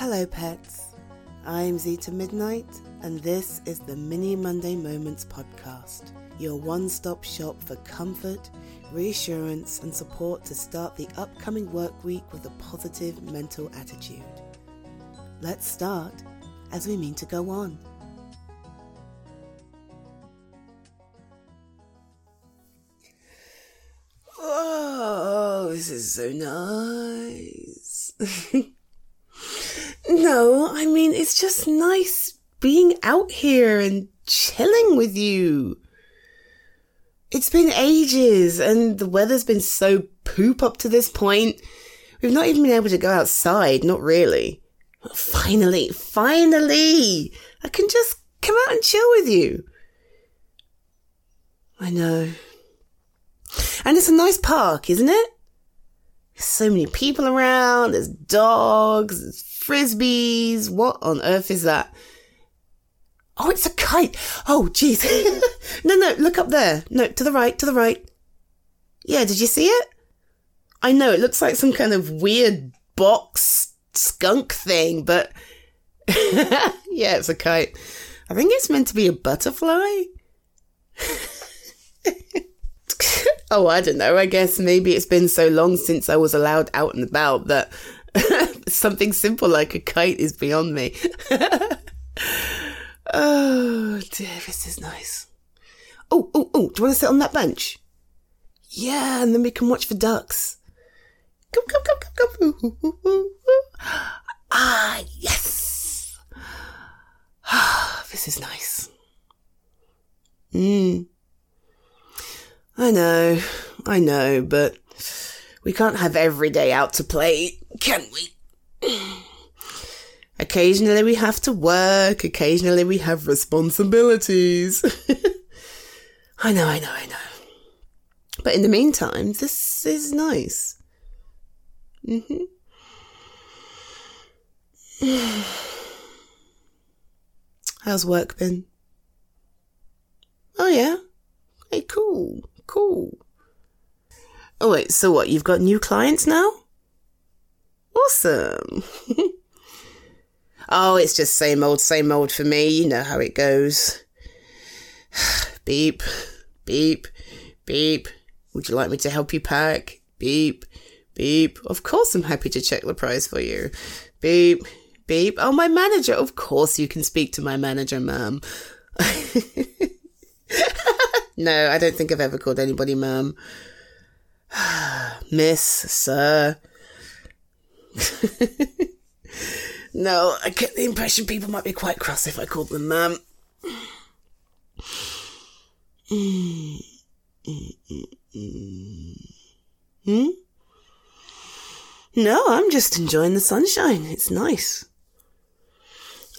Hello, pets. I'm Zita Midnight, and this is the Mini Monday Moments podcast, your one stop shop for comfort, reassurance, and support to start the upcoming work week with a positive mental attitude. Let's start as we mean to go on. Oh, this is so nice. mean, it's just nice being out here and chilling with you. It's been ages and the weather's been so poop up to this point. We've not even been able to go outside, not really. Finally, finally, I can just come out and chill with you. I know. And it's a nice park, isn't it? So many people around, there's dogs, there's frisbees. What on earth is that? Oh, it's a kite. Oh, jeez. no, no, look up there. No, to the right, to the right. Yeah, did you see it? I know, it looks like some kind of weird box skunk thing, but yeah, it's a kite. I think it's meant to be a butterfly. oh, I don't know. I guess maybe it's been so long since I was allowed out and about that something simple like a kite is beyond me. oh dear, this is nice. Oh, oh, oh, do you want to sit on that bench? Yeah, and then we can watch the ducks. Come, come, come, come, come. Ah, yes. this is nice. Hmm. I know, I know, but we can't have every day out to play, can we? Occasionally we have to work, occasionally we have responsibilities. I know, I know, I know. But in the meantime, this is nice. Mm-hmm. How's work been? Oh yeah? Hey, cool cool. Oh, wait, so what? You've got new clients now? Awesome. oh, it's just same old, same old for me. You know how it goes. beep, beep, beep. Would you like me to help you pack? Beep, beep. Of course, I'm happy to check the price for you. Beep, beep. Oh, my manager. Of course, you can speak to my manager, ma'am. No, I don't think I've ever called anybody ma'am. Miss, sir. no, I get the impression people might be quite cross if I called them ma'am. Hmm? No, I'm just enjoying the sunshine. It's nice.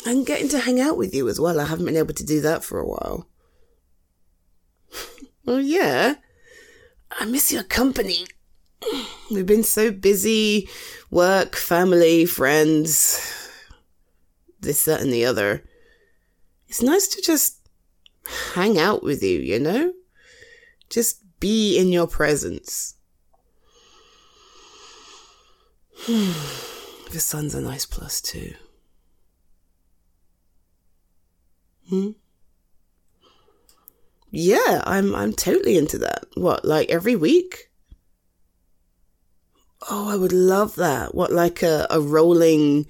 I'm getting to hang out with you as well. I haven't been able to do that for a while. Well, yeah. I miss your company. We've been so busy work, family, friends, this, that, and the other. It's nice to just hang out with you, you know? Just be in your presence. the sun's a nice plus, too. Hmm? Yeah, I'm I'm totally into that. What, like every week? Oh, I would love that. What, like a, a rolling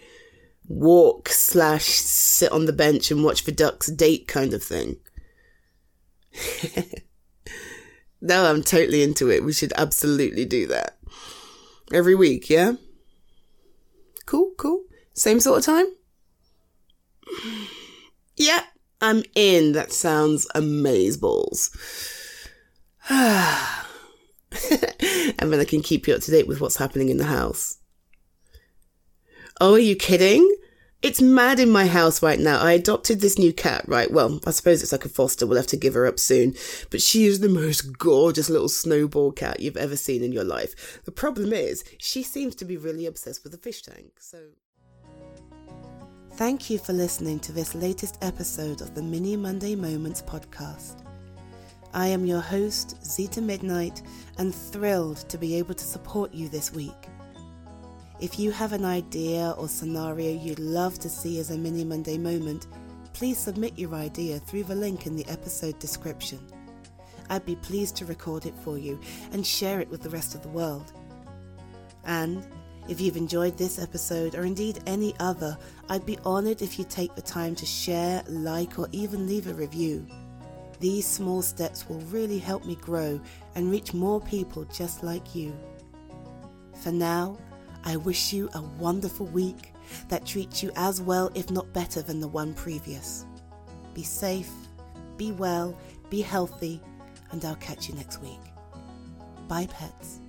walk slash sit on the bench and watch the ducks date kind of thing. no, I'm totally into it. We should absolutely do that. Every week, yeah? Cool, cool. Same sort of time? Yeah, I'm in. That sounds amazeballs. and then I can keep you up to date with what's happening in the house. Oh, are you kidding? It's mad in my house right now. I adopted this new cat, right? Well, I suppose it's like a foster. We'll have to give her up soon. But she is the most gorgeous little snowball cat you've ever seen in your life. The problem is, she seems to be really obsessed with the fish tank. So. Thank you for listening to this latest episode of the Mini Monday Moments podcast. I am your host, Zita Midnight, and thrilled to be able to support you this week. If you have an idea or scenario you'd love to see as a mini Monday moment, please submit your idea through the link in the episode description. I'd be pleased to record it for you and share it with the rest of the world. And if you've enjoyed this episode or indeed any other, I'd be honoured if you take the time to share, like, or even leave a review. These small steps will really help me grow and reach more people just like you. For now, I wish you a wonderful week that treats you as well, if not better, than the one previous. Be safe, be well, be healthy, and I'll catch you next week. Bye, pets.